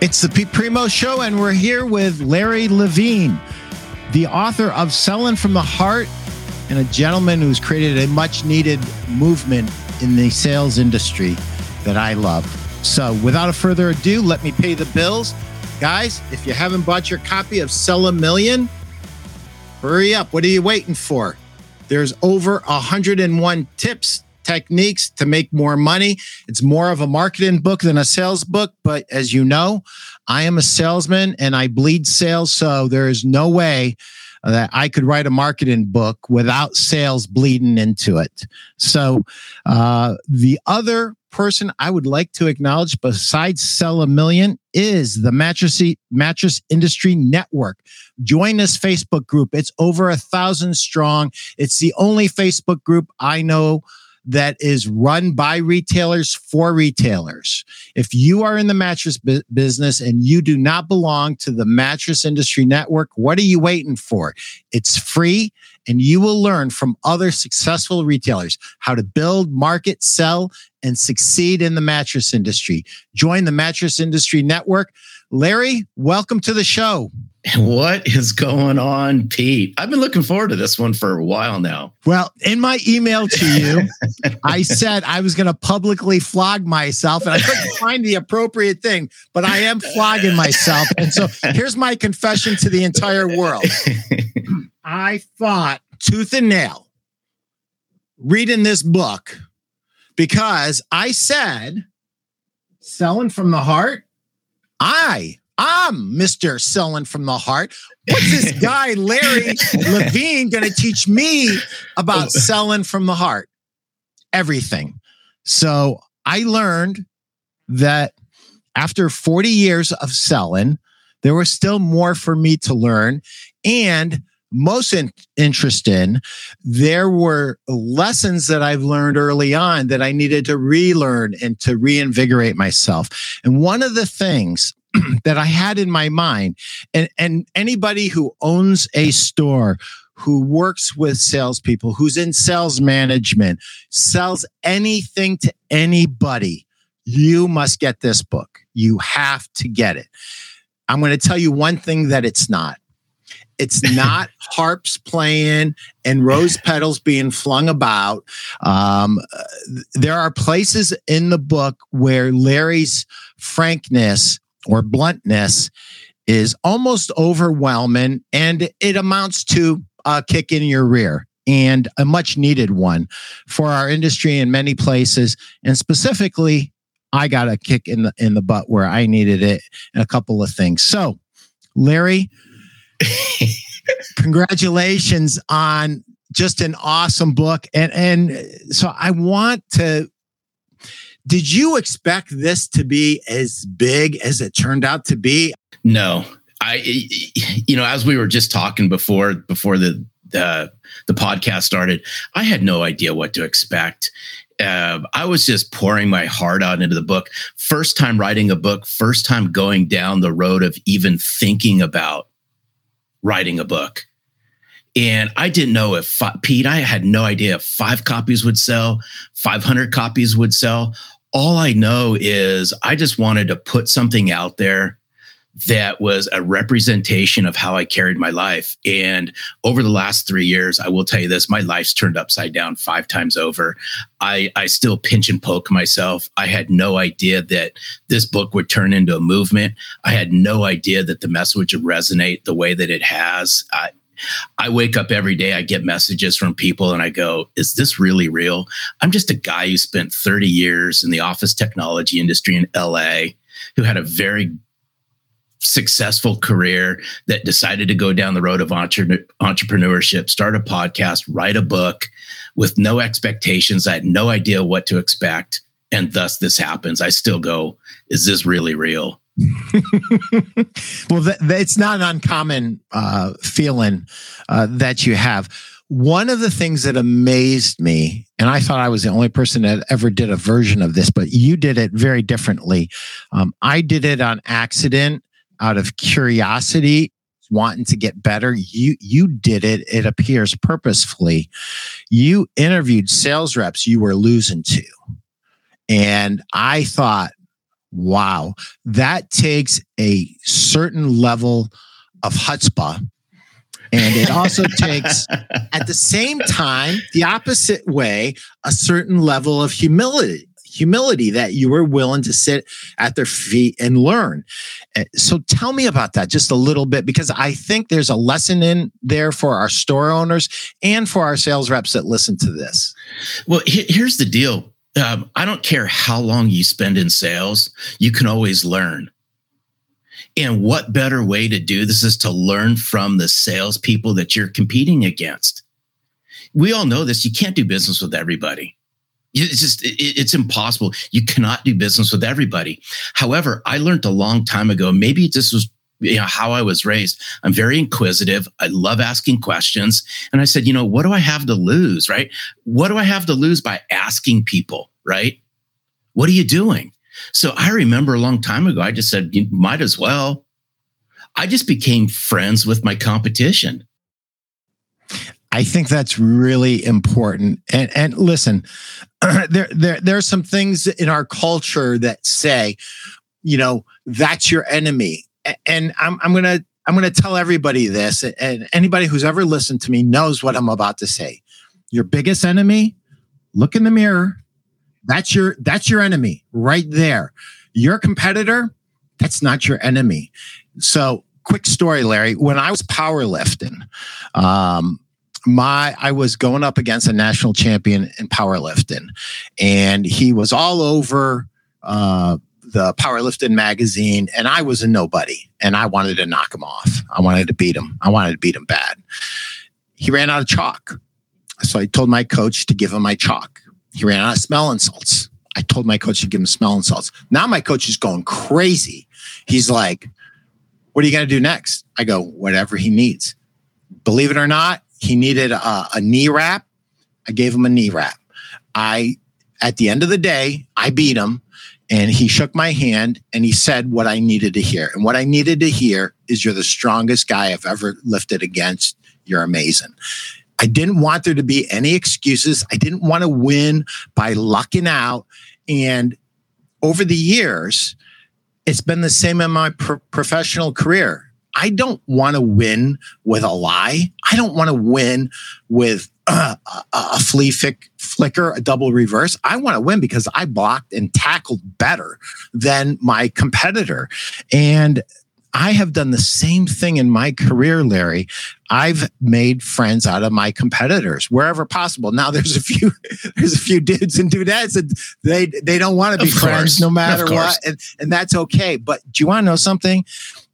It's the Pete Primeau Show, and we're here with Larry Levine, the author of Selling from the Heart, and a gentleman who's created a much needed movement in the sales industry that I love. So, without a further ado, let me pay the bills. Guys, if you haven't bought your copy of Sell a Million, hurry up. What are you waiting for? There's over 101 tips techniques to make more money. It's more of a marketing book than a sales book. But as you know, I am a salesman and I bleed sales. So there is no way that I could write a marketing book without sales bleeding into it. So uh, the other person I would like to acknowledge besides Sell a Million is the Mattress, Mattress Industry Network. Join this Facebook group. It's over a thousand strong. It's the only Facebook group I know that is run by retailers for retailers. If you are in the mattress bu- business and you do not belong to the mattress industry network, what are you waiting for? It's free and you will learn from other successful retailers how to build, market, sell, and succeed in the mattress industry. Join the mattress industry network. Larry, welcome to the show. What is going on, Pete? I've been looking forward to this one for a while now. Well, in my email to you, I said I was going to publicly flog myself, and I couldn't find the appropriate thing, but I am flogging myself. And so here's my confession to the entire world I fought tooth and nail reading this book because I said, selling from the heart. I I'm Mr. Selling from the Heart. What's this guy, Larry Levine, going to teach me about oh. selling from the heart? Everything. So I learned that after 40 years of selling, there was still more for me to learn. And most in- interesting, there were lessons that I've learned early on that I needed to relearn and to reinvigorate myself. And one of the things that I had in my mind. And, and anybody who owns a store, who works with salespeople, who's in sales management, sells anything to anybody, you must get this book. You have to get it. I'm going to tell you one thing that it's not. It's not harps playing and rose petals being flung about. Um, there are places in the book where Larry's frankness or bluntness is almost overwhelming and it amounts to a kick in your rear and a much needed one for our industry in many places and specifically I got a kick in the in the butt where I needed it and a couple of things. So, Larry, congratulations on just an awesome book and and so I want to did you expect this to be as big as it turned out to be? No. I you know, as we were just talking before before the the the podcast started, I had no idea what to expect. Uh, I was just pouring my heart out into the book. First time writing a book, first time going down the road of even thinking about writing a book. And I didn't know if Pete, I had no idea if five copies would sell, 500 copies would sell all I know is I just wanted to put something out there that was a representation of how I carried my life. And over the last three years, I will tell you this my life's turned upside down five times over. I, I still pinch and poke myself. I had no idea that this book would turn into a movement. I had no idea that the message would resonate the way that it has. I, I wake up every day, I get messages from people, and I go, Is this really real? I'm just a guy who spent 30 years in the office technology industry in LA, who had a very successful career that decided to go down the road of entre- entrepreneurship, start a podcast, write a book with no expectations. I had no idea what to expect. And thus this happens. I still go, Is this really real? well, th- it's not an uncommon uh, feeling uh, that you have. One of the things that amazed me, and I thought I was the only person that ever did a version of this, but you did it very differently. Um, I did it on accident out of curiosity wanting to get better you you did it it appears purposefully you interviewed sales reps you were losing to and i thought Wow. That takes a certain level of chutzpah. And it also takes, at the same time, the opposite way, a certain level of humility humility that you were willing to sit at their feet and learn. Eh, so tell me about that just a little bit because I think there's a lesson in there for our store owners and for our sales reps that listen to this. Well, here's the deal. Um, I don't care how long you spend in sales, you can always learn. And what better way to do this is to learn from the salespeople that you're competing against. We all know this. You can't do business with everybody. It's just, it's impossible. You cannot do business with everybody. However, I learned a long time ago, maybe this was you know how I was raised. I'm very inquisitive. I love asking questions. And I said, you know, what do I have to lose, right? What do I have to lose by asking people, right? What are you doing? So I remember a long time ago, I just said, you might as well. I just became friends with my competition. I think that's really important. And and listen, there there there are some things in our culture that say, you know, that's your enemy. And I'm I'm gonna I'm gonna tell everybody this, and anybody who's ever listened to me knows what I'm about to say. Your biggest enemy, look in the mirror. That's your that's your enemy right there. Your competitor, that's not your enemy. So quick story, Larry. When I was powerlifting, um, my I was going up against a national champion in powerlifting, and he was all over uh, the powerlifting magazine, and I was a nobody, and I wanted to knock him off. I wanted to beat him. I wanted to beat him bad. He ran out of chalk, so I told my coach to give him my chalk. He ran out of smelling salts. I told my coach to give him smelling salts. Now my coach is going crazy. He's like, "What are you going to do next?" I go, "Whatever he needs." Believe it or not, he needed a, a knee wrap. I gave him a knee wrap. I, at the end of the day, I beat him and he shook my hand and he said what I needed to hear. And what I needed to hear is you're the strongest guy I've ever lifted against. You're amazing. I didn't want there to be any excuses. I didn't want to win by lucking out. And over the years, it's been the same in my pro- professional career. I don't want to win with a lie. I don't want to win with uh, a, a flea fick, flicker, a double reverse. I want to win because I blocked and tackled better than my competitor. And I have done the same thing in my career, Larry. I've made friends out of my competitors wherever possible. Now there's a few there's a few dudes and dudettes that they they don't want to be friends no matter what, and, and that's okay. But do you want to know something?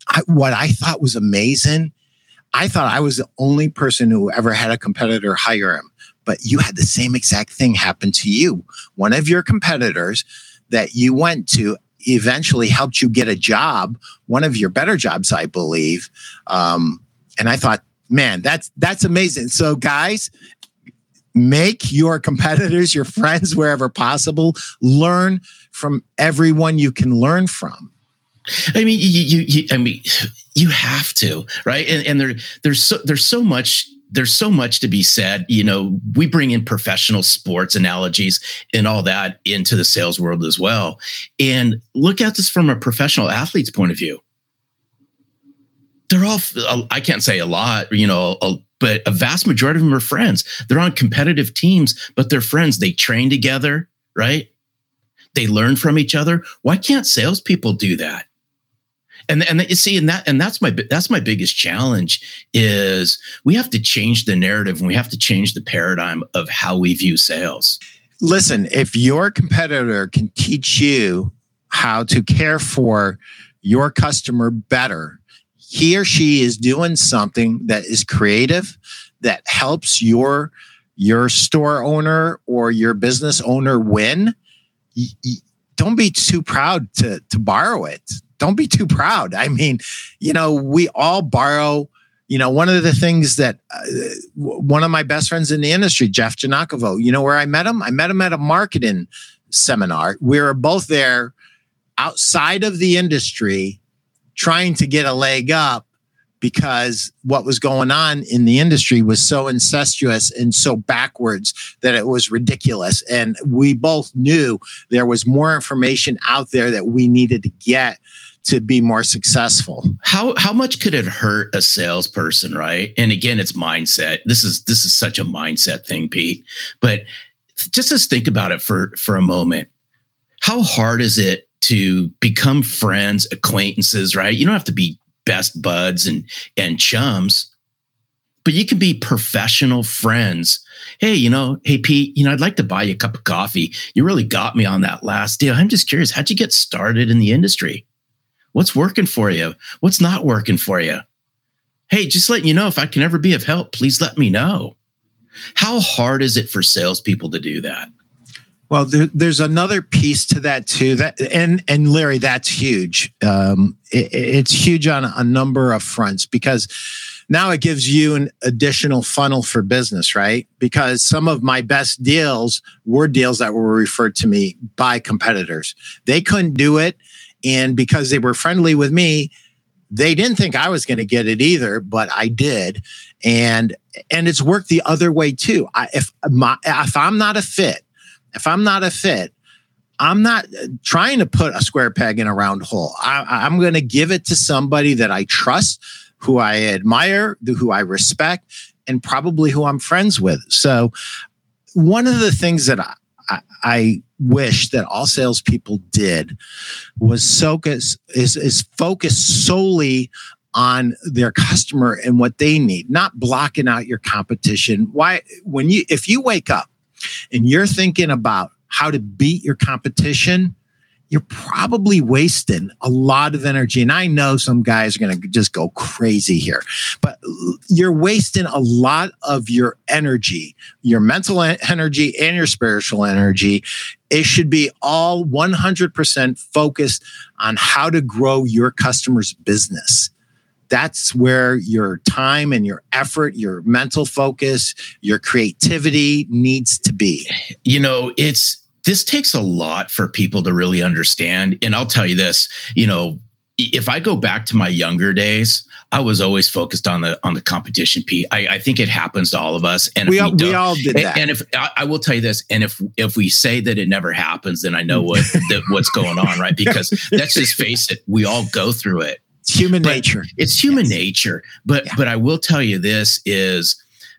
I, what I thought was amazing, I thought I was the only person who ever had a competitor hire him. But you had the same exact thing happen to you. One of your competitors that you went to eventually helped you get a job, one of your better jobs, I believe. Um, and I thought, man, that's that's amazing. So, guys, make your competitors your friends wherever possible. Learn from everyone you can learn from. I mean, you, you, you, I mean, you have to, right? And, and there, there's so, there's so much, there's so much to be said. You know, we bring in professional sports analogies and all that into the sales world as well. And look at this from a professional athlete's point of view. They're all, uh, I can't say a lot, you know, a, but a vast majority of them are friends. They're on competitive teams, but they're friends. They train together, right? They learn from each other. Why can't salespeople do that? And and you see and that and that's my that's my biggest challenge is we have to change the narrative and we have to change the paradigm of how we view sales. Listen if your competitor can teach you how to care for your customer better he or she is doing something that is creative that helps your your store owner or your business owner win don't be too proud to to borrow it don't be too proud. I mean, you know, we all borrow. You know, one of the things that uh, one of my best friends in the industry, Jeff Janakovo, you know where I met him? I met him at a marketing seminar. We were both there outside of the industry trying to get a leg up because what was going on in the industry was so incestuous and so backwards that it was ridiculous. And we both knew there was more information out there that we needed to get to be more successful. How how much could it hurt a salesperson, right? And again, it's mindset. This is this is such a mindset thing, Pete. But just let's think about it for for a moment. How hard is it to become friends, acquaintances, right? You don't have to be best buds and and chums, but you can be professional friends. Hey, you know, hey Pete, you know, I'd like to buy you a cup of coffee. You really got me on that last deal. I'm just curious, how'd you get started in the industry? What's working for you? What's not working for you? Hey, just letting you know if I can ever be of help, please let me know. How hard is it for salespeople to do that? Well, there, there's another piece to that too. That and and Larry, that's huge. Um, it, it's huge on a number of fronts because now it gives you an additional funnel for business, right? Because some of my best deals were deals that were referred to me by competitors. They couldn't do it, and because they were friendly with me, they didn't think I was going to get it either, but I did, and and it's worked the other way too. I, if my if I'm not a fit if I'm not a fit, I'm not uh, trying to put a square peg in a round hole. I, am going to give it to somebody that I trust, who I admire, who I respect, and probably who I'm friends with. So, one of the things that I, I, wish that all salespeople did was focus is is focus solely on their customer and what they need, not blocking out your competition. Why when you if you wake up and you're thinking about how to beat your competition, you're probably wasting a lot of energy. And I know some guys are going to just go crazy here, but you're wasting a lot of your energy, your mental energy and your spiritual energy. It should be all 100% focused on how to grow your customer's business that's where your time and your effort, your mental focus, your creativity needs to be. You know, it's this takes a lot for people to really understand. And I'll tell you this, you know, if I go back to my younger days, I was always focused on the on the competition piece. I, I think it happens to all of us, and we, all, we, we all did that. And if I, I, will tell you this, and if if we say that it never happens, then I know what that, what's going on, right? Because let's just face it, we all go through it. It's human but nature. It's human yes. nature. But yeah. but I will tell you this is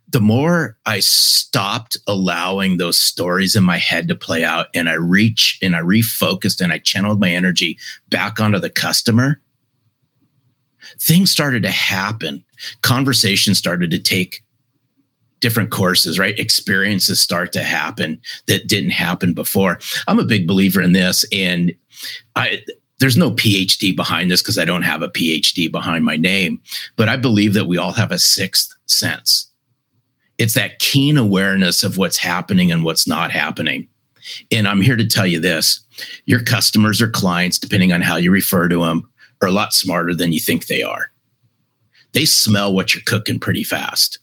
the more I stopped allowing those stories in my head to play out and I reach and I refocused and I channeled my energy back onto the customer, things started to happen. Conversations started to take different courses, right? Experiences start to happen that didn't happen before. I'm a big believer in this. And I there's no PhD behind this because I don't have a PhD behind my name, but I believe that we all have a sixth sense. It's that keen awareness of what's happening and what's not happening. And I'm here to tell you this your customers or clients, depending on how you refer to them, are a lot smarter than you think they are. They smell what you're cooking pretty fast.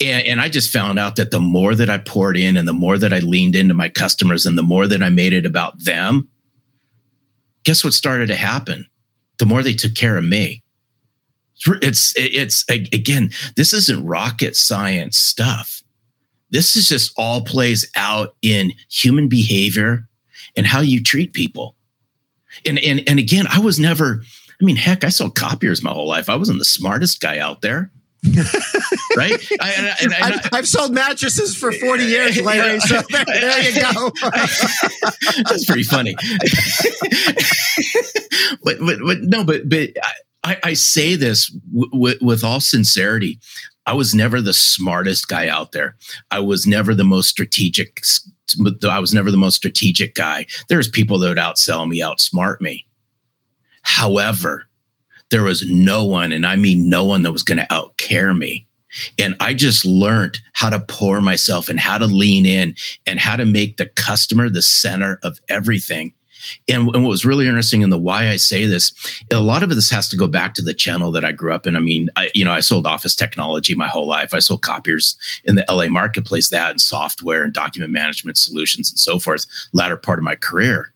And, and, I just found out that the more that I poured in and the more that I leaned into my customers and the more that I made it about them, guess what started to happen? The more they took care of me. It's, it's, again, this isn't rocket science stuff. This is just all plays out in human behavior and how you treat people. And, and, and again, I was never, I mean, heck, I sold copiers my whole life. I wasn't the smartest guy out there. right? I, and, and, and, I've, sold mattresses for 40 years, Larry. So there, there you go. That's pretty funny. but, but, but no, but, but I, I say this w- w- with all sincerity. I was never the smartest guy out there. I was never the most strategic. I was never the most strategic guy. There's people that would outsell me, outsmart me. However, there was no one, and I mean no one that was going to outcare me. And I just learned how to pour myself and how to lean in and how to make the customer the center of everything. And, and, what was really interesting in the why I say this, a lot of this has to go back to the channel that I grew up in. I mean, I, you know, I sold office technology my whole life. I sold copiers in the LA marketplace, that and software and document management solutions and so forth, latter part of my career.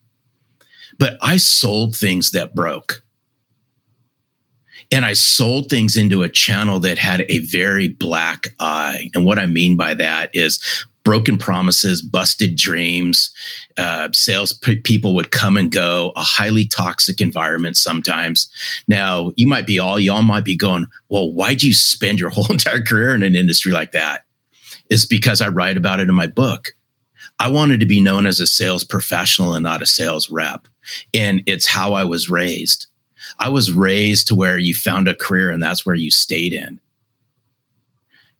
But I sold things that broke. and I sold things into a channel that had a very black eye. And what I mean by that is broken promises, busted dreams. Uh, sales p- people would come and go, a highly toxic environment sometimes. Now, you might be all, y'all might be going, well, why'd you spend your whole entire career in an industry like that? It's because I write about it in my book. I wanted to be known as a sales professional and not a sales rep. And it's how I was raised. I was raised to where you found a career and that's where you stayed in.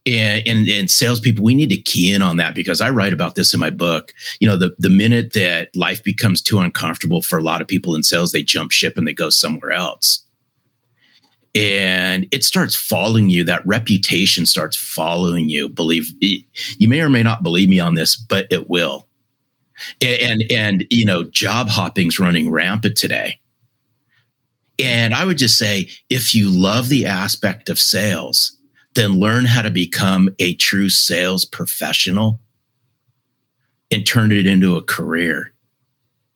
And, and, and salespeople, we need to key in on that because I write about this in my book. You know, the, the minute that life becomes too uncomfortable for a lot of people in sales, they jump ship and they go somewhere else. And it starts following you. That reputation starts following you. Believe you may or may not believe me on this, but it will. And and, and you know, job hopping's running rampant today and I would just say if you love the aspect of sales, then learn how to become a true sales professional and turn it into a career.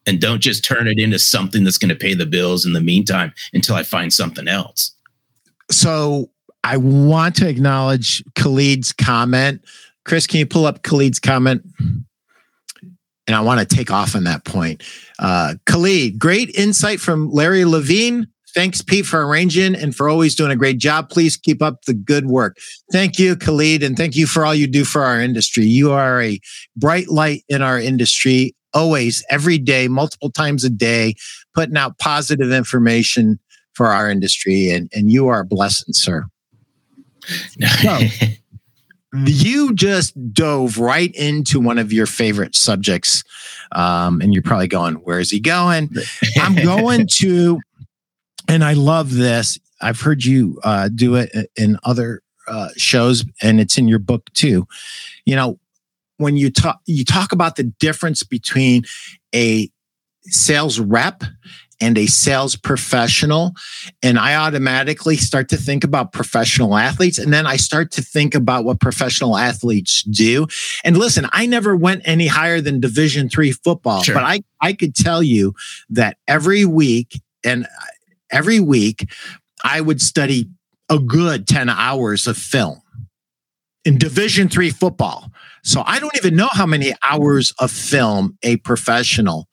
And don't just turn it into something that's going to pay the bills in the meantime until I find something else. So I want to acknowledge Khalid's comment. Chris, can you pull up Khalid's comment? And I want to take off on that point. Uh, Khalid, great insight from Larry Levine. Thanks, Pete, for arranging and for always doing a great job. Please keep up the good work. Thank you, Khalid, and thank you for all you do for our industry. You are a bright light in our industry, always, every day, multiple times a day, putting out positive information for our industry. And, and you are a blessing, sir. so, you just dove right into one of your favorite subjects. Um, and you're probably going, where is he going? I'm going to, and I love this. I've heard you uh, do it in other uh, shows, and it's in your book too. You know, when you talk, you talk about the difference between a sales rep and a sales professional. And I automatically start to think about professional athletes. And then I start to think about what professional athletes do. And listen, I never went any higher than division three football, sure. but I, I could tell you that every week and every week I would study a good 10 hours of film in division three football. So I don't even know how many hours of film a professional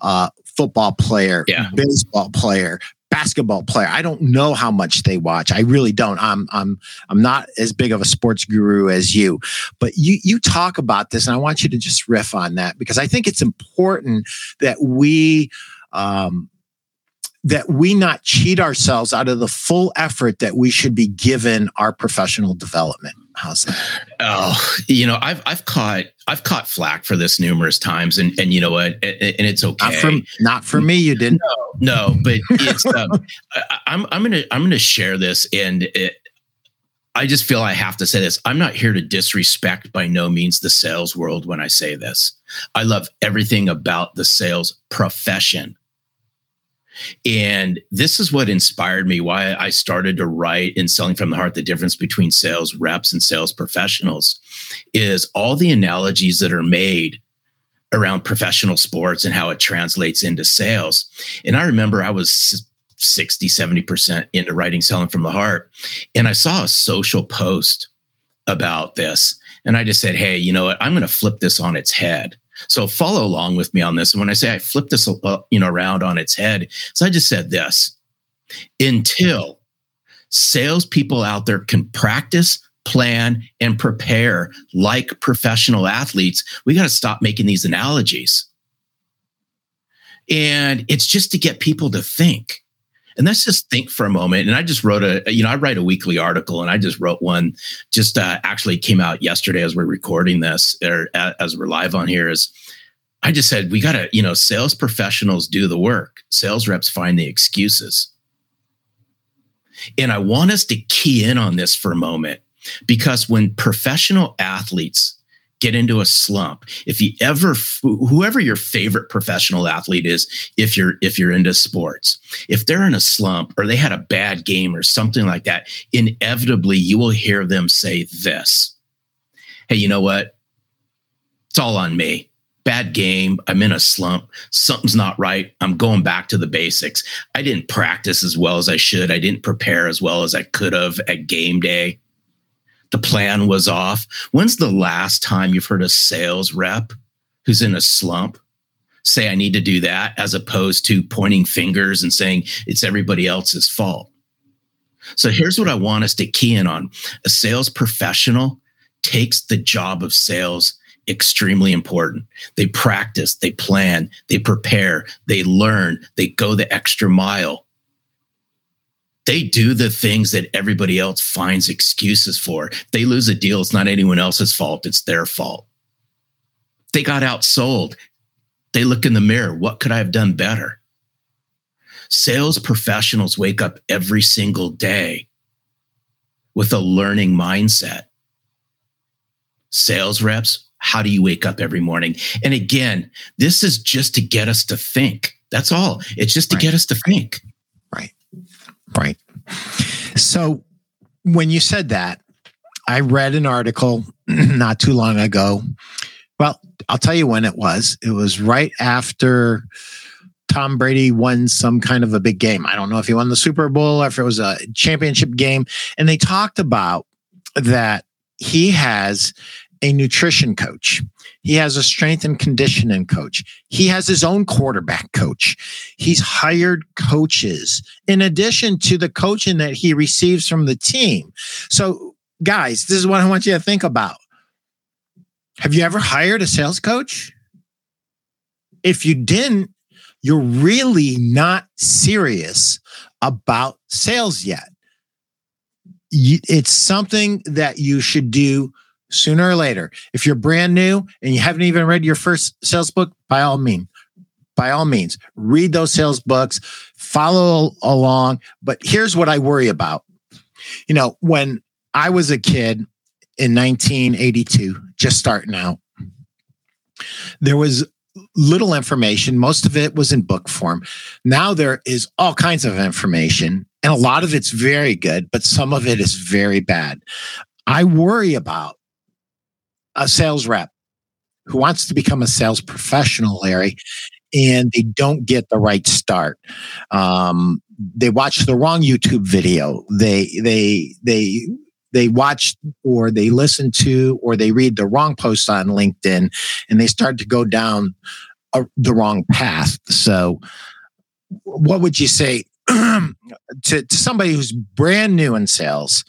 uh, football player, yeah. baseball player, basketball player. I don't know how much they watch. I really don't. I'm I'm I'm not as big of a sports guru as you. But you you talk about this and I want you to just riff on that because I think it's important that we um that we not cheat ourselves out of the full effort that we should be given our professional development. How's that? Oh, you know, I've I've caught I've caught flack for this numerous times, and and you know what, and, and it's okay. Not for, not for me, you didn't. No, no, but it's um, I'm I'm gonna I'm gonna share this, and it, I just feel I have to say this. I'm not here to disrespect by no means the sales world when I say this. I love everything about the sales profession. And this is what inspired me why I started to write in Selling from the Heart the difference between sales reps and sales professionals is all the analogies that are made around professional sports and how it translates into sales. And I remember I was 60, 70% into writing Selling from the Heart. And I saw a social post about this. And I just said, hey, you know what? I'm going to flip this on its head. So follow along with me on this. And when I say I flip this, uh, you know, around on its head, so I just said this: until salespeople out there can practice, plan, and prepare like professional athletes, we got to stop making these analogies. And it's just to get people to think. And let's just think for a moment. And I just wrote a, you know, I write a weekly article and I just wrote one just uh, actually came out yesterday as we're recording this or as we're live on here is I just said, we got to, you know, sales professionals do the work, sales reps find the excuses. And I want us to key in on this for a moment because when professional athletes get into a slump if you ever whoever your favorite professional athlete is if you're if you're into sports if they're in a slump or they had a bad game or something like that inevitably you will hear them say this hey you know what it's all on me bad game. I'm in a slump. Something's not right. I'm going back to the basics. I didn't practice as well as I should. I didn't prepare as well as I could have at game day. The plan was off. When's the last time you've heard a sales rep who's in a slump say, I need to do that, as opposed to pointing fingers and saying it's everybody else's fault? So here's what I want us to key in on a sales professional takes the job of sales extremely important. They practice, they plan, they prepare, they learn, they go the extra mile. They do the things that everybody else finds excuses for. They lose a deal, it's not anyone else's fault, it's their fault. They got outsold. They look in the mirror. What could I have done better? Sales professionals wake up every single day with a learning mindset. Sales reps, how do you wake up every morning? And again, this is just to get us to think. That's all. It's just to right. get us to think. Right. So when you said that, I read an article not too long ago. Well, I'll tell you when it was. It was right after Tom Brady won some kind of a big game. I don't know if he won the Super Bowl or if it was a championship game. And they talked about that he has a nutrition coach. He has a strength and conditioning coach. He has his own quarterback coach. He's hired coaches in addition to the coaching that he receives from the team. So, guys, this is what I want you to think about. Have you ever hired a sales coach? If you didn't, you're really not serious about sales yet. It's something that you should do sooner or later. If you're brand new and you haven't even read your first sales book, by all means, by all means, read those sales books, follow along. But here's what I worry about. You know, when I was a kid in 1982, just starting out, there was little information. Most of it was in book form. Now there is all kinds of information, and a lot of it's very good, but some of it is very bad. I worry about a sales rep who wants to become a sales professional, Larry, and they don't get the right start. Um, they watch the wrong YouTube video. They they they they watch or they listen to or they read the wrong post on LinkedIn, and they start to go down a, the wrong path. So, what would you say to, to somebody who's brand new in sales?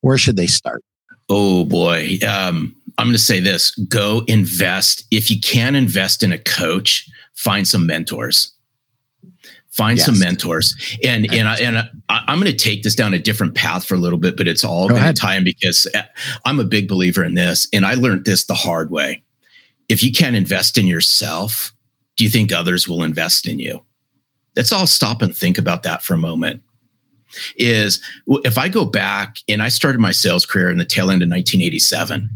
Where should they start? Oh boy. Um, I'm going to say this go invest. If you can invest in a coach, find some mentors. Find yes. some mentors, and and I, and I, am going to take this down a different path for a little bit, but it's all going to tie in because uh, I'm a big believer in this, and I learned this the hard way. If you can't invest in yourself, do you think others will invest in you? Let's all stop and think about that for a moment is if I go back and I started my sales career in the tail end of 1987,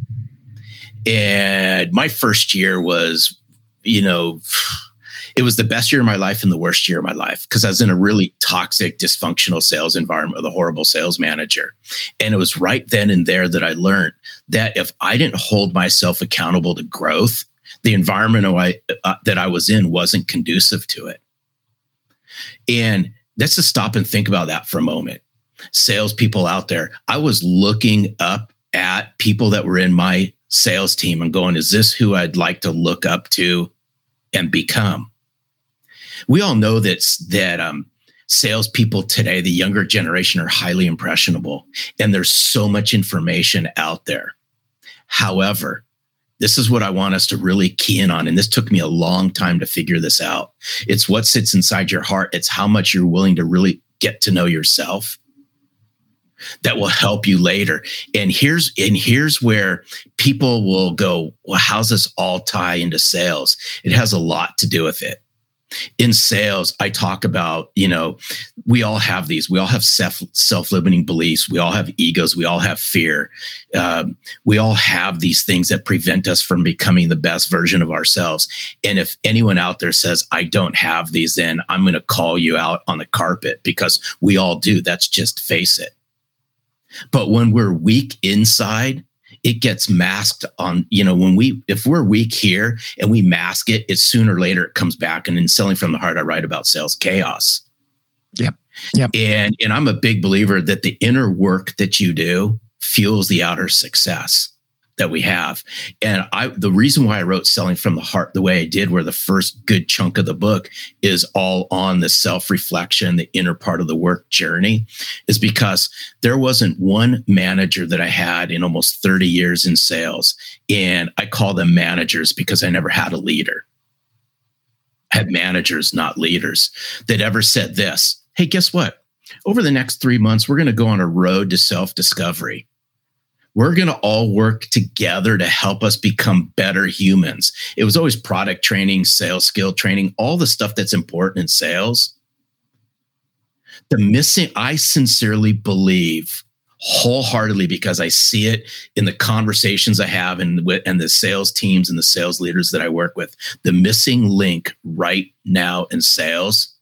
and my first year was, you know, it was the best year of my life and the worst year of my life because I was in a really toxic, dysfunctional sales environment with a horrible sales manager. And it was right then and there that I learned that if I didn't hold myself accountable to growth, the environment I, uh, that I was in wasn't conducive to it. And let's just stop and think about that for a moment. Salespeople out there, I was looking up at people that were in my sales team and going, is this who I'd like to look up to and become? We all know that that um, salespeople today, the younger generation, are highly impressionable, and there's so much information out there. However, this is what I want us to really key in on. And this took me a long time to figure this out. It's what sits inside your heart, it's how much you're willing to really get to know yourself that will help you later. And here's and here's where people will go, well, how's this all tie into sales? It has a lot to do with it. In sales i talk about you know we all have these. We all have self self-limiting beliefs. We all have egos. We all have fear. Um, we all have these things that prevent us from becoming the best version of ourselves. And if anyone out there says i don't have these then i'm going to call you out on the carpet because we all do. That's just face it but when we're weak inside it gets masked on, you know, when we, if we're weak here and we mask it, it's sooner or later it comes back. And in Selling from the Heart, I write about sales chaos. Yep. Yep. And, and I'm a big believer that the inner work that you do fuels the outer success that we have. And I the reason why I wrote Selling from the Heart the way I did, where the first good chunk of the book is all on the self-reflection, the inner part of the work journey, is because there wasn't one manager that I had in almost 30 years in sales. And I call them managers because I never had a leader. I had managers, not leaders, that ever said this. Hey, guess what? Over the next three months, we're going to go on a road to self discovery we're going to all work together to help us become better humans. It was always product training, sales skill training, all the stuff that's important in sales. The missing, I sincerely believe wholeheartedly because I see it in the conversations I have and and the sales teams and the sales leaders that I work with. The missing link right now in sales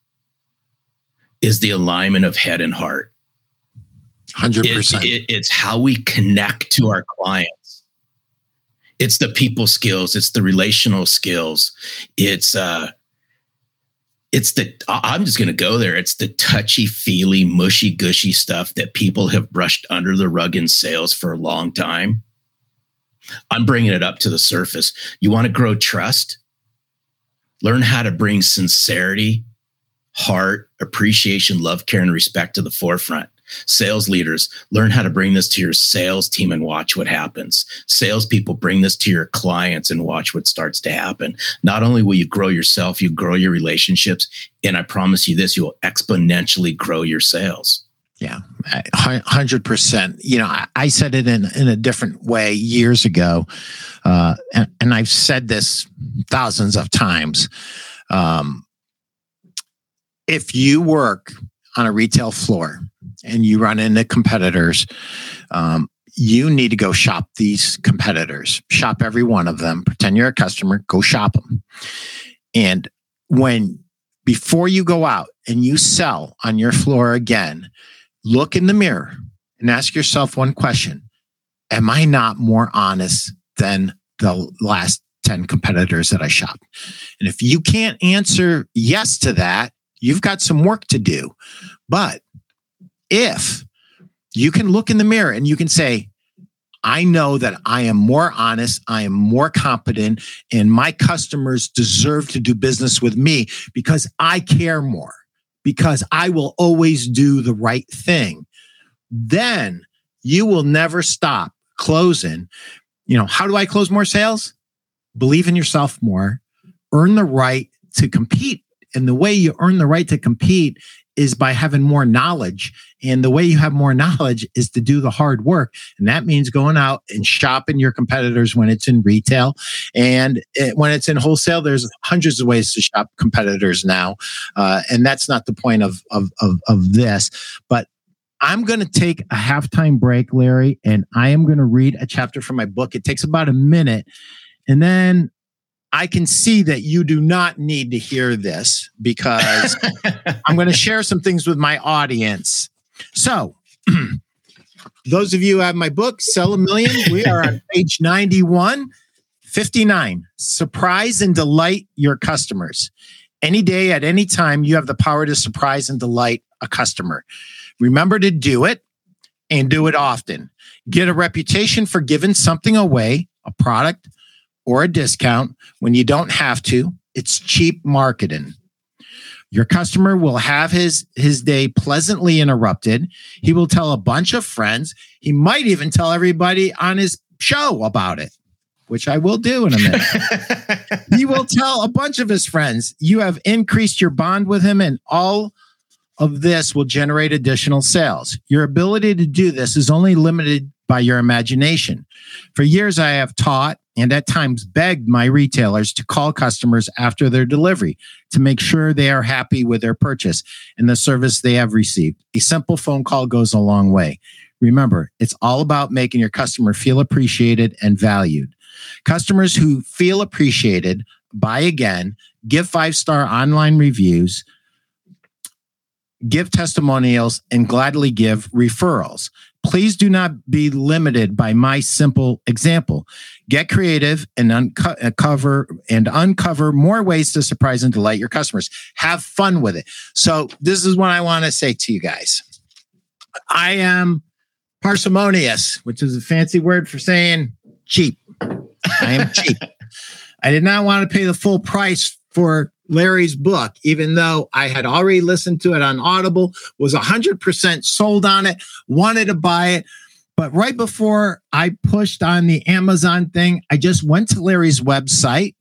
is the alignment of head and heart. Hundred percent. It's how we connect to our clients. It's the people skills. It's the relational skills. It's uh, it's the I'm just going to go there. It's the touchy feely, mushy gushy stuff that people have brushed under the rug in sales for a long time. I'm bringing it up to the surface. You want to grow trust? Learn how to bring sincerity, heart, appreciation, love, care, and respect to the forefront. Sales leaders, learn how to bring this to your sales team and watch what happens. Salespeople, bring this to your clients and watch what starts to happen. Not only will you grow yourself, you grow your relationships. And I promise you this, you will exponentially grow your sales. Yeah, hundred percent. You know, I, I, said it in in a different way years ago, uh, and, and I've said this thousands of times. Um, if you work on a retail floor and you run into competitors, um, you need to go shop these competitors, shop every one of them, pretend you're a customer, go shop them. And when before you go out and you sell on your floor again, look in the mirror and ask yourself one question Am I not more honest than the last 10 competitors that I shopped? And if you can't answer yes to that, you've got some work to do. But if you can look in the mirror and you can say, I know that I am more honest, I am more competent, and my customers deserve to do business with me because I care more, because I will always do the right thing. Then you will never stop closing. You know, how do I close more sales? Believe in yourself more, earn the right to compete. And the way you earn the right to compete is by having more knowledge. And the way you have more knowledge is to do the hard work. And that means going out and shopping your competitors when it's in retail. And it, when it's in wholesale, there's hundreds of ways to shop competitors now. Uh, and that's not the point of, of, of, of this. But I'm going to take a halftime break, Larry, and I am going to read a chapter from my book. It takes about a minute. And then I can see that you do not need to hear this because I'm going to share some things with my audience. So, those of you who have my book, Sell a Million, we are on page 91, 59. Surprise and delight your customers. Any day, at any time, you have the power to surprise and delight a customer. Remember to do it and do it often. Get a reputation for giving something away, a product, or a discount when you don't have to. It's cheap marketing. Your customer will have his his day pleasantly interrupted. He will tell a bunch of friends. He might even tell everybody on his show about it, which I will do in a minute. he will tell a bunch of his friends. You have increased your bond with him and all of this will generate additional sales. Your ability to do this is only limited by your imagination. For years, I have taught and at times begged my retailers to call customers after their delivery to make sure they are happy with their purchase and the service they have received. A simple phone call goes a long way. Remember, it's all about making your customer feel appreciated and valued. Customers who feel appreciated buy again, give five star online reviews, give testimonials, and gladly give referrals. Please do not be limited by my simple example. Get creative and uncover uh, and uncover more ways to surprise and delight your customers. Have fun with it. So this is what I want to say to you guys. I am parsimonious, which is a fancy word for saying cheap. I am cheap. I did not want to pay the full price for Larry's book, even though I had already listened to it on Audible, was 100% sold on it, wanted to buy it. But right before I pushed on the Amazon thing, I just went to Larry's website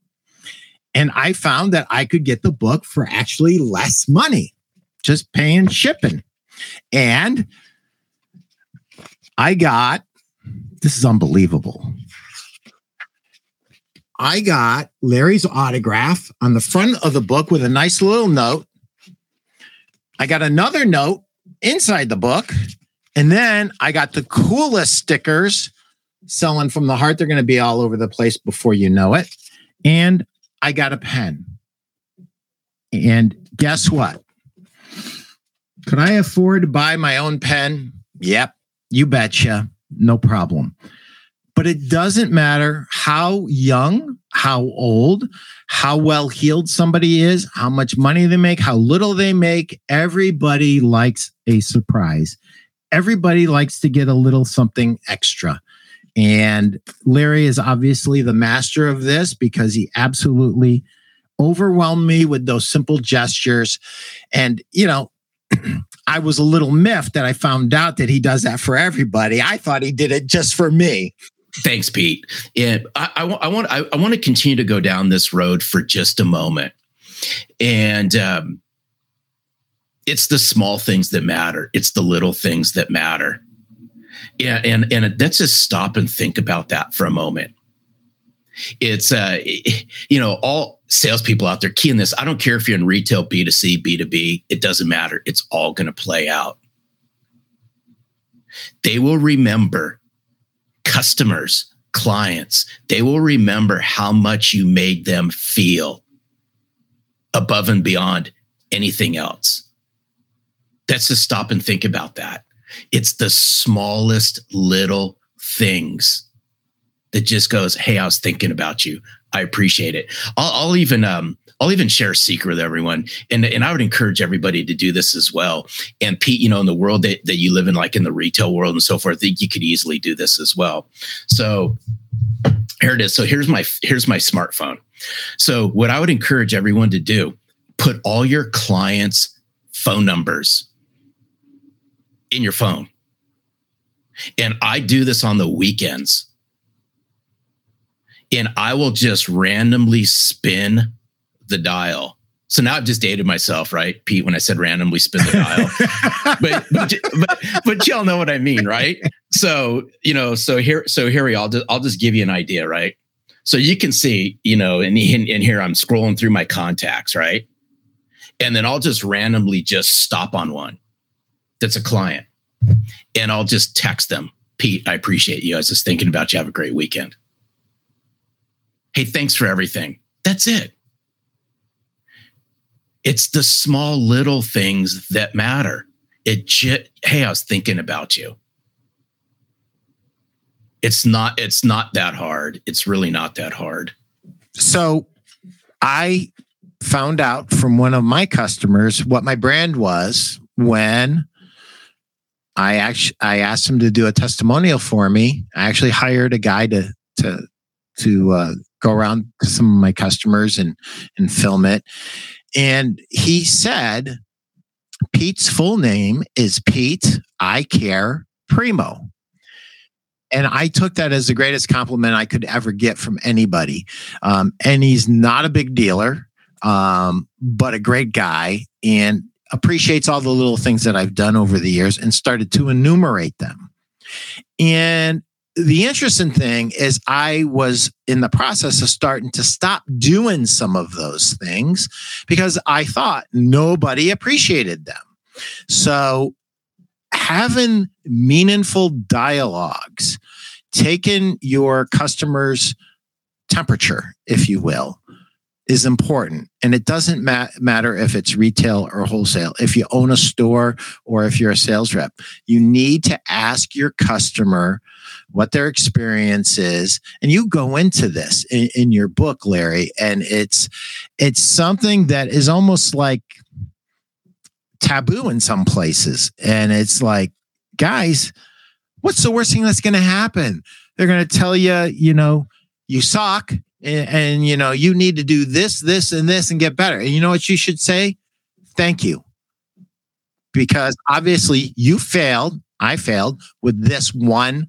and I found that I could get the book for actually less money, just paying shipping. And I got this is unbelievable. I got Larry's autograph on the front of the book with a nice little note. I got another note inside the book. And then I got the coolest stickers selling from the heart. They're going to be all over the place before you know it. And I got a pen. And guess what? Could I afford to buy my own pen? Yep, you betcha. No problem. But it doesn't matter how young, how old, how well heeled somebody is, how much money they make, how little they make. Everybody likes a surprise. Everybody likes to get a little something extra. And Larry is obviously the master of this because he absolutely overwhelmed me with those simple gestures. And, you know, I was a little miffed that I found out that he does that for everybody. I thought he did it just for me. Thanks, Pete. Yeah, I, I, I want I, I, want to continue to go down this road for just a moment, and um, it's the small things that matter. It's the little things that matter. Yeah, and and let's just stop and think about that for a moment. It's uh, you know, all salespeople out there keying this. I don't care if you're in retail, B 2 C, B 2 B. It doesn't matter. It's all going to play out. They will remember customers, clients, they will remember how much you made them feel above and beyond anything else. Let's just stop and think about that. It's the smallest little things that just goes, Hey, I was thinking about you. I appreciate it. I'll, I'll even um, I'll even share a secret with everyone. And, and I would encourage everybody to do this as well. And Pete, you know, in the world that, that you live in, like in the retail world and so forth, you could easily do this as well. So here it is. So here's my here's my smartphone. So what I would encourage everyone to do, put all your clients' phone numbers in your phone. And I do this on the weekends. And I will just randomly spin the dial. So now I've just dated myself, right, Pete? When I said randomly spin the dial, but, but, but but y'all know what I mean, right? So you know, so here, so here we. I'll just I'll just give you an idea, right? So you can see, you know, and in, in here I'm scrolling through my contacts, right? And then I'll just randomly just stop on one that's a client, and I'll just text them, Pete. I appreciate you. I was just thinking about you. Have a great weekend. Hey, thanks for everything. That's it. It's the small little things that matter. It just, hey, I was thinking about you. It's not it's not that hard. It's really not that hard. So I found out from one of my customers what my brand was when I actually I asked him to do a testimonial for me. I actually hired a guy to to to uh, go around to some of my customers and and film it. And he said, Pete's full name is Pete I Care Primeau. And I took that as the greatest compliment I could ever get from anybody. Um, and he's not a big dealer, um, but a great guy and appreciates all the little things that I've done over the years and started to enumerate them. And the interesting thing is I was in the process of starting to stop doing some of those things because I thought nobody appreciated them. So having meaningful dialogues, taking your customers' temperature, if you will, is important. And it doesn't ma- matter if it's retail or wholesale. If you own a store or if you're a sales rep, you need to ask your customer what their experience is. And you go into this in, in your book, Larry, and it's it's something that is almost like taboo in some places. And it's like, guys, what's the worst thing that's going to happen? They're going to tell you, you know, you suck and, and, you know, you need to do this, this, and this and get better. And you know what you should say? Thank you. Because obviously you failed. I failed with this one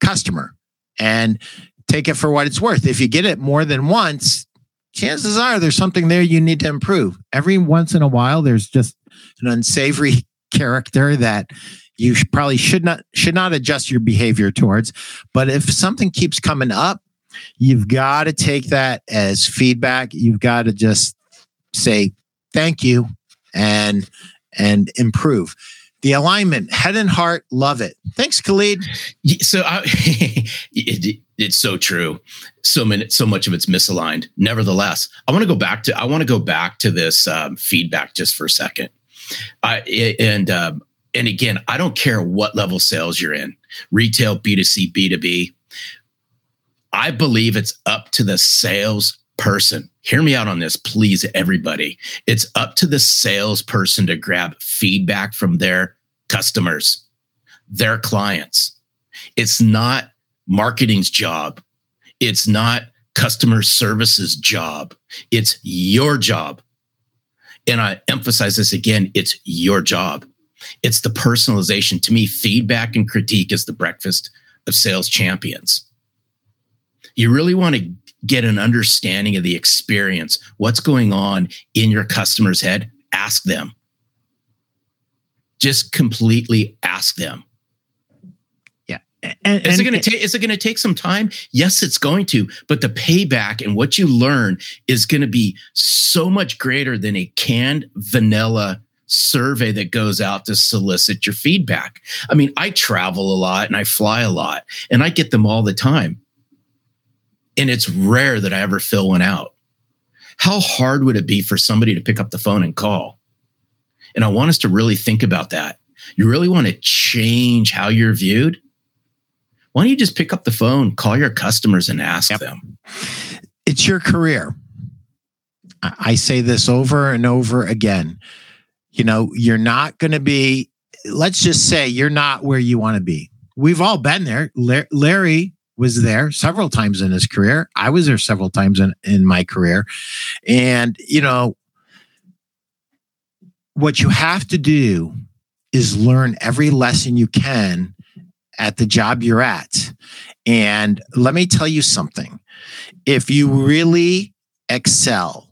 customer and take it for what it's worth. If you get it more than once, chances are there's something there you need to improve. Every once in a while, there's just an unsavory character that you probably should not should not adjust your behavior towards. But if something keeps coming up, you've got to take that as feedback. You've got to just say thank you and and improve. The alignment, head and heart, love it. Thanks, Khalid. So I, it, it's so true. So many, so much of it's misaligned. Nevertheless, I want to go back to I want to go back to this um, feedback just for a second. I and um, and again, I don't care what level sales you're in, retail, B2C, B2B. I believe it's up to the sales person. Hear me out on this, please, everybody. It's up to the salesperson to grab feedback from their customers, their clients. It's not marketing's job. It's not customer services job. It's your job. And I emphasize this again it's your job. It's the personalization. To me, feedback and critique is the breakfast of sales champions. You really want to get an understanding of the experience, what's going on in your customer's head, ask them. Just completely ask them. Yeah. And, is it going to take is it going to take some time? Yes, it's going to, but the payback and what you learn is going to be so much greater than a canned vanilla survey that goes out to solicit your feedback. I mean, I travel a lot and I fly a lot and I get them all the time. And it's rare that I ever fill one out. How hard would it be for somebody to pick up the phone and call? And I want us to really think about that. You really want to change how you're viewed? Why don't you just pick up the phone, call your customers, and ask yep. them? It's your career. I say this over and over again. You know, you're not going to be, let's just say you're not where you want to be. We've all been there. Larry was there several times in his career. I was there several times in, in my career. And, you know, what you have to do is learn every lesson you can at the job you're at. And let me tell you something if you really excel,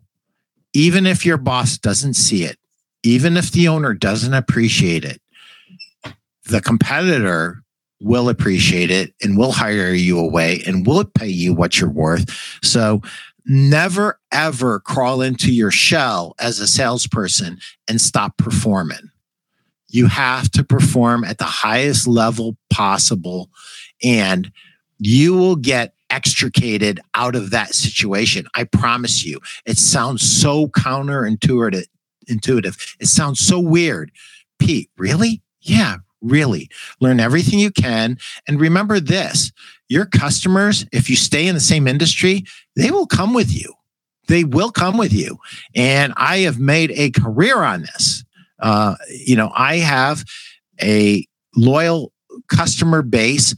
even if your boss doesn't see it, even if the owner doesn't appreciate it, the competitor will appreciate it and will hire you away and will pay you what you're worth. So never ever crawl into your shell as a salesperson and stop performing. You have to perform at the highest level possible and you will get extricated out of that situation. I promise you. It sounds so counterintuitive. Intuitive. It sounds so weird. Pete, really? Yeah, really learn everything you can and remember this your customers if you stay in the same industry they will come with you. They will come with you. And i have made a career on this. Uh, you know i have a loyal customer base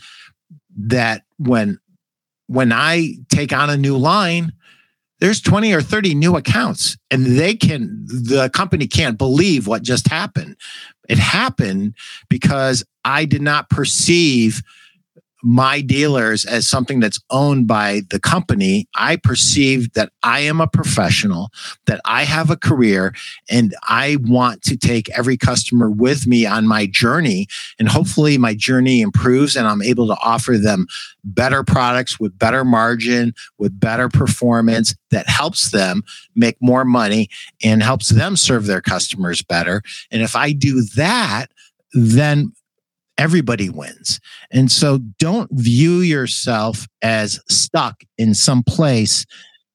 that when when i take on a new line there's 20 or 30 new accounts and they can the company can't believe what just happened. It happened because i did not perceive my dealers as something that's owned by the company. I perceive that I am a professional, that I have a career, and I want to take every customer with me on my journey. And hopefully, my journey improves and I'm able to offer them better products with better margin, with better performance that helps them make more money and helps them serve their customers better. And if I do that, then everybody wins. And so don't view yourself as stuck in some place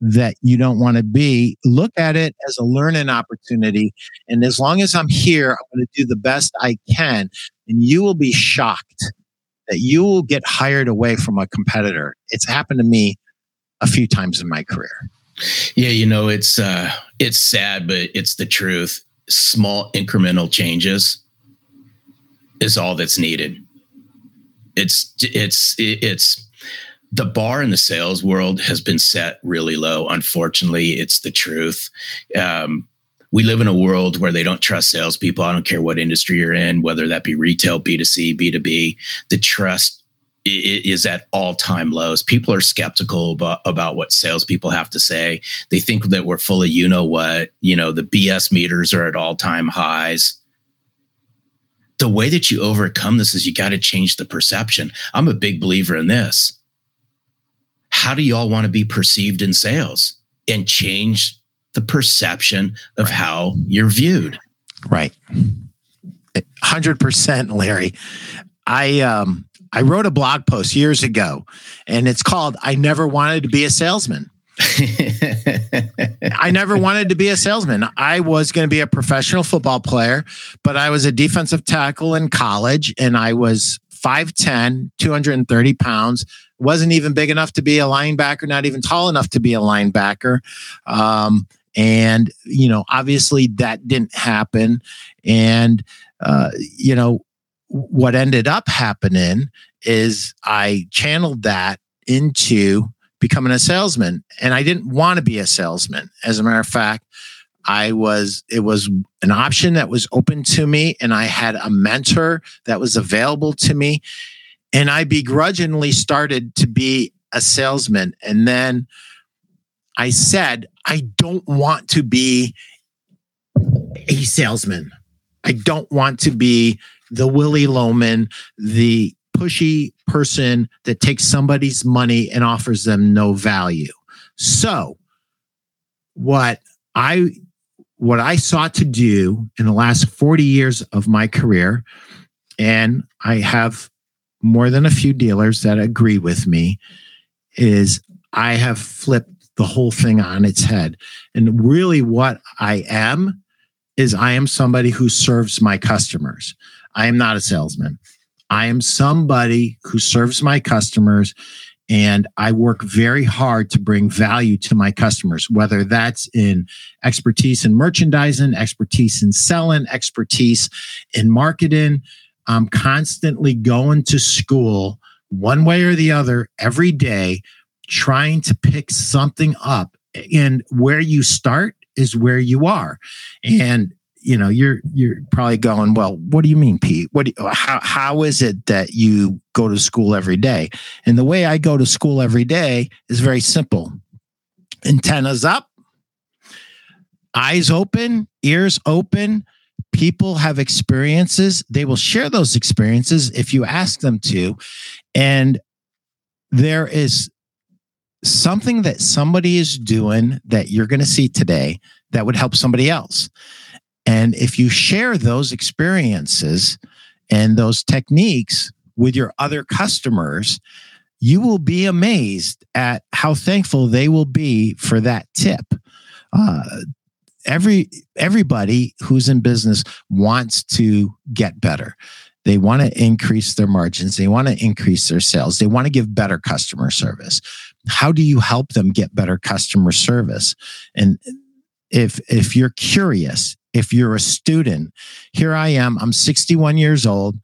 that you don't want to be, look at it as a learning opportunity. And as long as I'm here, I'm going to do the best I can. And you will be shocked that you will get hired away from a competitor. It's happened to me a few times in my career. Yeah, you know, it's uh it's sad, but it's the truth. Small incremental changes is all that's needed. It's it's it's the bar in the sales world has been set really low. Unfortunately, it's the truth. Um, we live in a world where they don't trust salespeople. I don't care what industry you're in, whether that be retail, B2C, B2B. The trust is at all time lows. People are skeptical about, about what salespeople have to say. They think that we're full of you know what, you know, the BS meters are at all time highs. The way that you overcome this is you got to change the perception. I'm a big believer in this. How do y'all want to be perceived in sales and change the perception of right. how you're viewed? Right. 100% larry. I um i wrote a blog post years ago and it's called i never wanted to be a salesman I never wanted to be a salesman. I was going to be a professional football player, but I was a defensive tackle in college and I was 5'10, 230 pounds, wasn't even big enough to be a linebacker, not even tall enough to be a linebacker. Um, and, you know, obviously that didn't happen. And, uh, you know, what ended up happening is I channeled that into becoming a salesman. And I didn't want to be a salesman. As a matter of fact, I was, it was an option that was open to me, and I had a mentor that was available to me. And I begrudgingly started to be a salesman. And then I said, I don't want to be a salesman. I don't want to be the Willy Loman, the pushy person that takes somebody's money and offers them no value. So, what I what I sought to do in the last 40 years of my career, and I have more than a few dealers that agree with me, is I have flipped the whole thing on its head. And really, what I am is I am somebody who serves my customers. I am not a salesman. I am somebody who serves my customers and I work very hard to bring value to my customers, whether that's in expertise in merchandising, expertise in selling, expertise in marketing. I'm constantly going to school one way or the other every day, trying to pick something up. And where you start is where you are. And you know you're you're probably going well what do you mean pete? What you, how how is it that you go to school every day? And the way i go to school every day is very simple. Antennas up eyes open ears open. People have experiences. They will share those experiences if you ask them to. And there is something that somebody is doing that you're going to see today that would help somebody else and if you share those experiences and those techniques with your other customers, you will be amazed at how thankful they will be for that tip. Uh, every everybody who's in business wants to get better. They want to increase their margins. They want to increase their sales. They want to give better customer service. How do you help them get better customer service? And if if you're curious if you're a student, here I am, I'm 61 years old,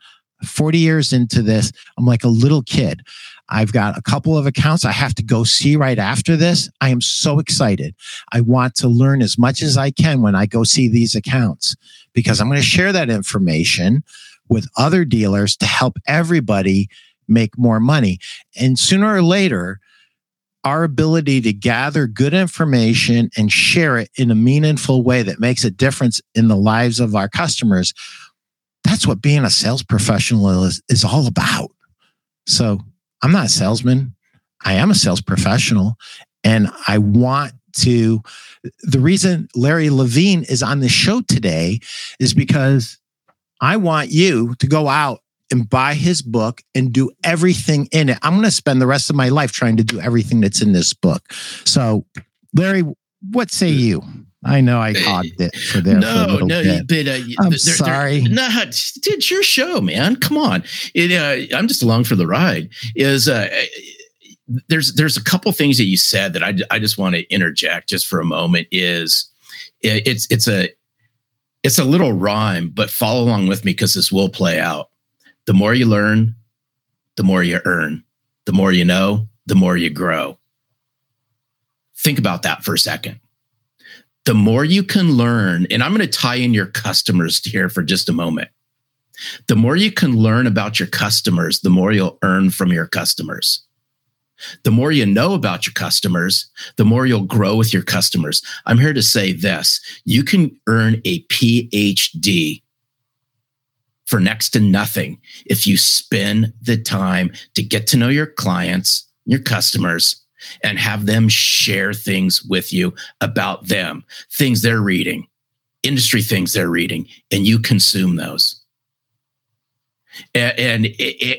40 years into this, I'm like a little kid. I've got a couple of accounts I have to go see right after this. I am so excited. I want to learn as much as I can when I go see these accounts because I'm going to share that information with other dealers to help everybody make more money. And sooner or later, our ability to gather good information and share it in a meaningful way that makes a difference in the lives of our customers that's what being a sales professional is, is all about. So i'm not a salesman. I am a sales professional and i want to the reason larry levine is on the show today is because i want you to go out and buy his book and do everything in it. I'm going to spend the rest of my life trying to do everything that's in this book. So Larry, what say you? I know I hogged it for there. No, for no, bit. but uh, I'm they're- sorry. they're- no, it's your show, man. Come on, it, uh, I'm just along for the ride. Is uh, there's there's a couple things that you said that I, I just want to interject just for a moment. Is it, it's it's a it's a little rhyme, but follow along with me because this will play out. The more you learn, the more you earn. The more you know, the more you grow. Think about that for a second the more you can learn, and I'm going to tie in your customers here for just a moment. The more you can learn about your customers, the more you'll earn from your customers. The more you know about your customers, the more you'll grow with your customers. I'm here to say this you can earn a PhD for next to nothing if you spend the time to get to know your clients, your customers, and have them share things with you about them, things they're reading, industry things they're reading, and you consume those. And, and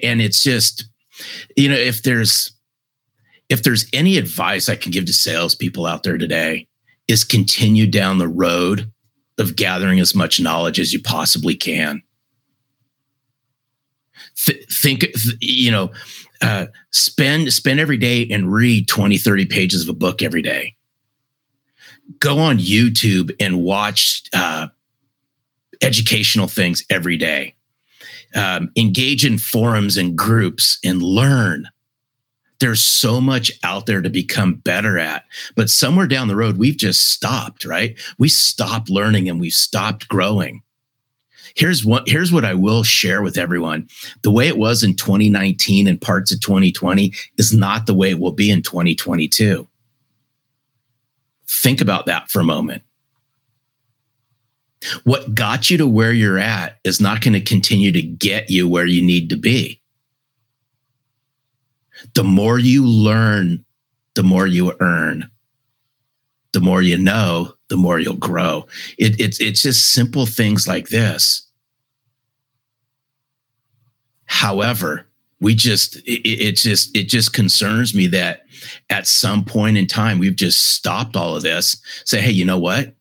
and it's just, you know, if there's if there's any advice I can give to salespeople out there today, is continue down the road of gathering as much knowledge as you possibly can. Th- think, you know, uh, spend spend every day and read 20 30 pages of a book every day. Go on youtube and watch uh, educational things every day. Um, engage in forums and groups and learn. There's so much out there to become better at but somewhere down the road we've just stopped right? We stopped learning and we've stopped growing here's what here's what I will share with everyone. The way it was in 2019 and parts of 2020 is not the way it will be in 2022. Think about that for a moment. What got you to where you're at is not going to continue to get you where you need to be. The more you learn, the more you earn. The more you know, the more you'll grow. It, it's it's just simple things like this. However, we just it, it just it just concerns me that at some point in time we've just stopped all of this. Say, hey, you know what?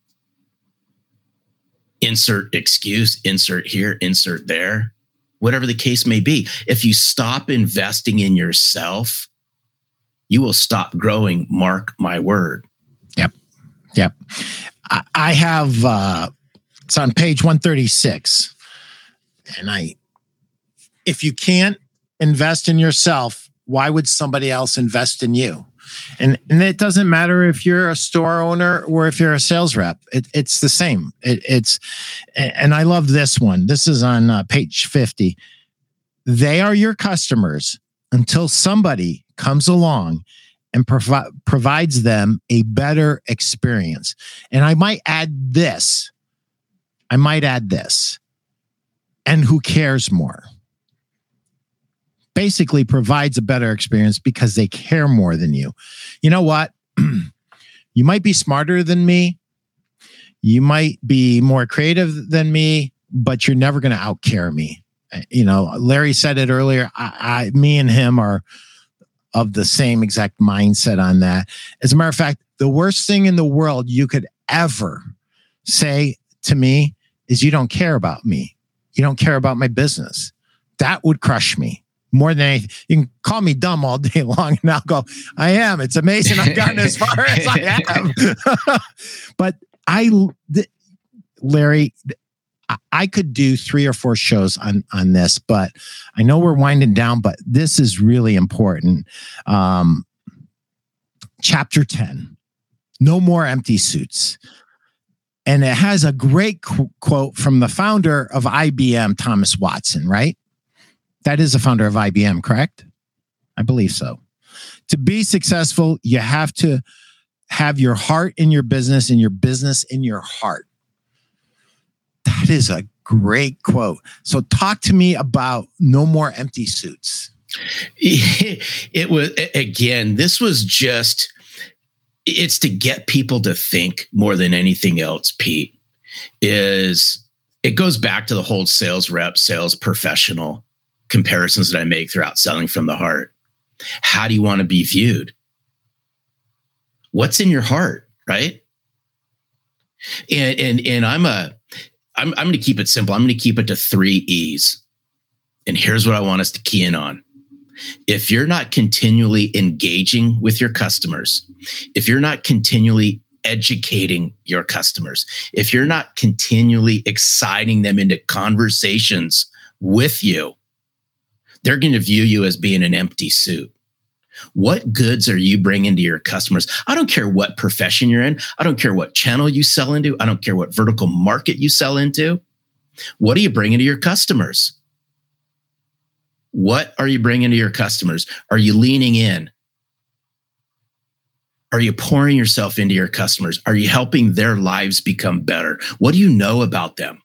Insert excuse, insert here, insert there, whatever the case may be. If you stop investing in yourself, you will stop growing. Mark my word. Yep. I, I have uh it's on page 136. And I if you can't invest in yourself, why would somebody else invest in you? And and it doesn't matter if you're a store owner or if you're a sales rep. It, it's the same. It, it's and I love this one. This is on uh, page 50. They are your customers until somebody comes along and provi- provides them a better experience. And I might add this. I might add this. And who cares more? Basically provides a better experience because they care more than you. You know what? you might be smarter than me. You might be more creative than me, but you're never going to outcare me. You know, Larry said it earlier. I, I, me and him are of the same exact mindset on that. As a matter of fact, the worst thing in the world you could ever say to me is you don't care about me. You don't care about my business. That would crush me more than anything. You can call me dumb all day long and I'll go, I am. It's amazing I've gotten as far as I have. but I, th- Larry, I could do three or four shows on on this, but I know we're winding down. But this is really important. Um, chapter ten: No more empty suits, and it has a great qu- quote from the founder of IBM, Thomas Watson. Right? That is the founder of IBM, correct? I believe so. To be successful, you have to have your heart in your business and your business in your heart. That is a great quote. So, talk to me about no more empty suits. It was, again, this was just, it's to get people to think more than anything else, Pete, is it goes back to the whole sales rep, sales professional comparisons that I make throughout selling from the heart. How do you want to be viewed? What's in your heart, right? And and and I'm a I'm I'm going to keep it simple. I'm going to keep it to 3 E's. And here's what I want us to key in on. If you're not continually engaging with your customers, if you're not continually educating your customers, if you're not continually exciting them into conversations with you, they're going to view you as being an empty suit. What goods are you bringing to your customers? I don't care what profession you're in. I don't care what channel you sell into. I don't care what vertical market you sell into. What are you bringing to your customers? What are you bringing to your customers? Are you leaning in? Are you pouring yourself into your customers? Are you helping their lives become better? What do you know about them?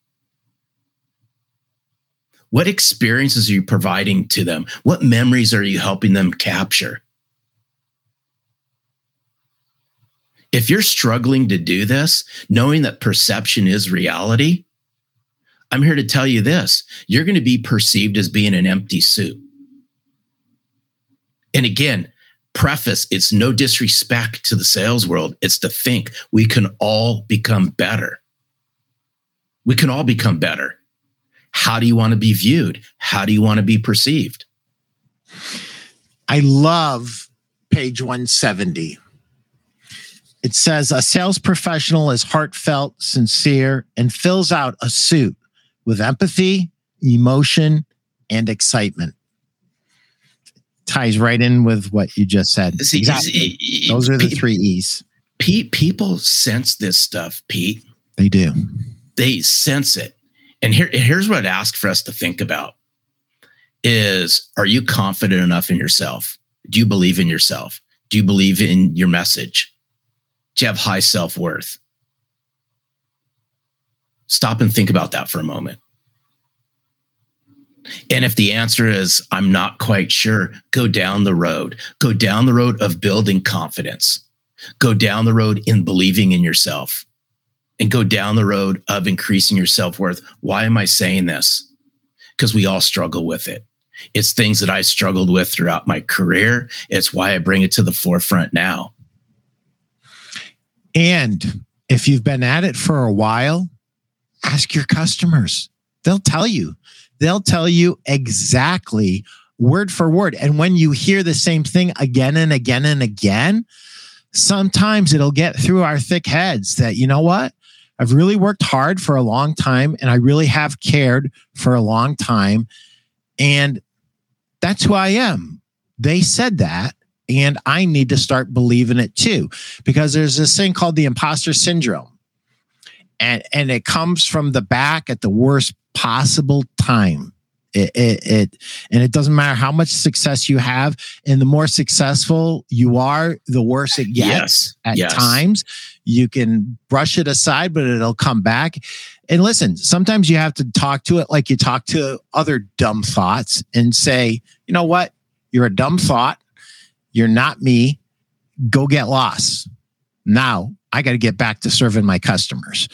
What experiences are you providing to them? What memories are you helping them capture? If you're struggling to do this, knowing that perception is reality, I'm here to tell you this you're going to be perceived as being an empty suit. And again, preface it's no disrespect to the sales world, it's to think we can all become better. We can all become better. How do you want to be viewed? How do you want to be perceived? I love page 170 it says a sales professional is heartfelt, sincere, and fills out a suit with empathy, emotion, and excitement. Ties right in with what you just said. See, exactly. Those are the three E's. Pete, people sense this stuff, Pete. They do. They sense it. And here, here's what I'd ask for us to think about is are you confident enough in yourself? Do you believe in yourself? Do you believe in your message? Do you have high self worth? Stop and think about that for a moment. And if the answer is, I'm not quite sure, go down the road. Go down the road of building confidence. Go down the road in believing in yourself and go down the road of increasing your self worth. Why am I saying this? Because we all struggle with it. It's things that I struggled with throughout my career. It's why I bring it to the forefront now. And if you've been at it for a while, ask your customers. They'll tell you. They'll tell you exactly word for word. And when you hear the same thing again and again and again, sometimes it'll get through our thick heads that, you know what? I've really worked hard for a long time and I really have cared for a long time. And that's who I am. They said that. And I need to start believing it too, because there's this thing called the imposter syndrome. And, and it comes from the back at the worst possible time. It, it, it, and it doesn't matter how much success you have and the more successful you are the worse it gets yes. at yes. times you can brush it aside but it'll come back and listen sometimes you have to talk to it like you talk to other dumb thoughts and say you know what you're a dumb thought you're not me. Go get lost. Now I got to get back to serving my customers.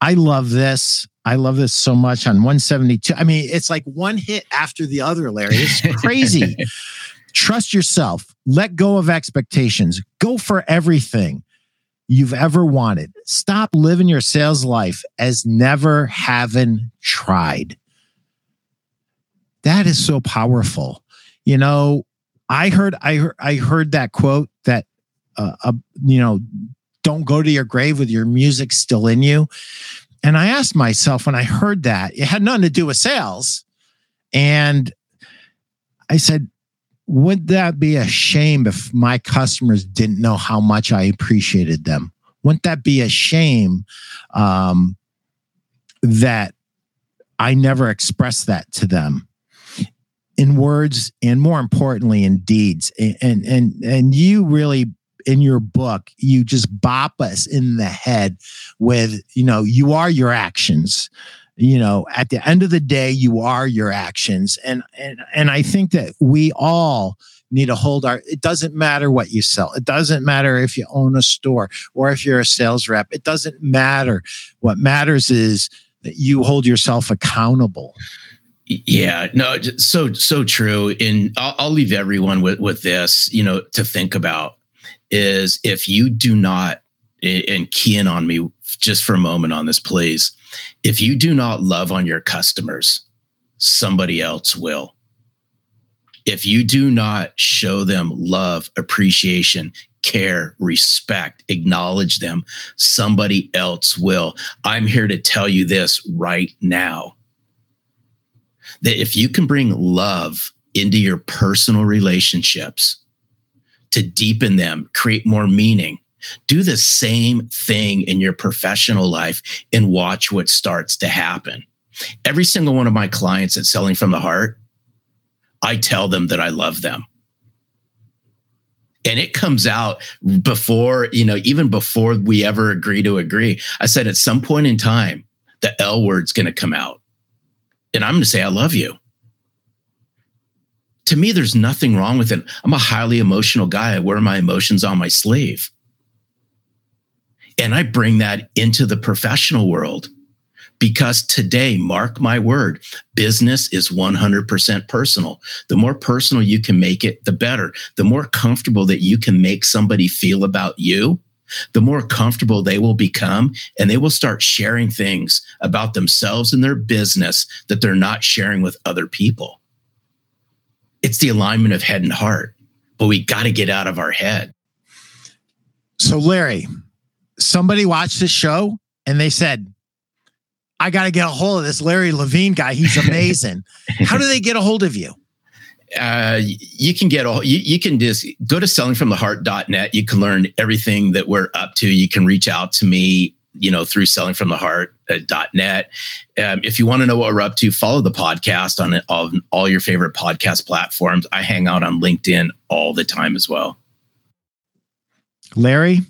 I love this. I love this so much on 172. I mean, it's like one hit after the other, Larry. It's crazy. Trust yourself. Let go of expectations. Go for everything you've ever wanted. Stop living your sales life as never having tried. That is so powerful. You know, I heard I heard I heard that quote that uh, uh, you know don't go to your grave with your music still in you. And I asked myself when I heard that, it had nothing to do with sales. And I said, would that be a shame if my customers didn't know how much I appreciated them? Wouldn't that be a shame um, that I never expressed that to them? in words and more importantly in deeds and and and you really in your book you just bop us in the head with you know you are your actions. You know at the end of the day you are your actions. And and and i think that we all need to hold our it doesn't matter what you sell. It doesn't matter if you own a store or if you're a sales rep. It doesn't matter. What matters is that you hold yourself accountable. Yeah, no, so so true. And I'll, I'll leave everyone with with this, you know, to think about. Is if you do not, and key in on me just for a moment on this, please. If you do not love on your customers, somebody else will. If you do not show them love, appreciation, care, respect, acknowledge them, somebody else will. I'm here to tell you this right now that if you can bring love into your personal relationships to deepen them, create more meaning, do the same thing in your professional life and watch what starts to happen. Every single one of my clients that's selling from the heart, I tell them that I love them. And it comes out before you know even before we ever agree to agree. I said at some point in time the l word's going to come out. And i'm going to say i love you to me there's nothing wrong with it i'm a highly emotional guy i wear my emotions on my sleeve and i bring that into the professional world because today, mark my word, business is 100% personal. The more personal you can make it, the better. The more comfortable that you can make somebody feel about you, the more comfortable they will become and they will start sharing things about themselves and their business that they're not sharing with other people. It's the alignment of head and heart, but we got to get out of our head. So, Larry, somebody watched this show and they said, I got to get a hold of this Larry Levine guy. He's amazing. How do they get a hold of you? Uh, you can get all you, you can just go to sellingfromtheheart.net. You can learn everything that we're up to. You can reach out to me, you know, through sellingfromtheheart.net. Um, if you want to know what we're up to, follow the podcast on all, all your favorite podcast platforms. I hang out on LinkedIn all the time as well. Larry,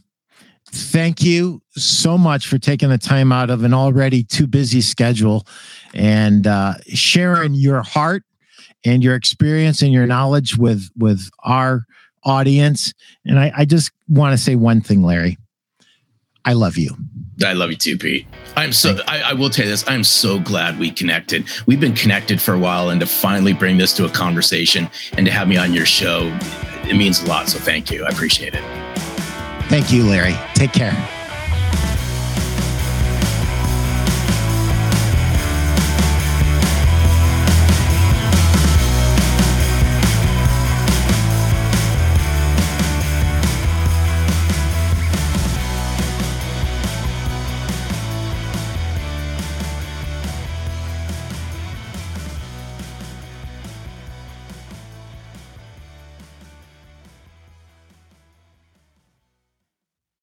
thank you so much for taking the time out of an already too busy schedule and uh, sharing your heart and your experience and your knowledge with with our audience. And I, I just want to say one thing, Larry. I love you. I love you too, Pete. I'm so, I, I, will tell you this. I'm so glad we connected. We've been connected for a while, and to finally bring this to a conversation and to have me on your show, it means a lot. So thank you. I appreciate it. Thank you, Larry. Take care.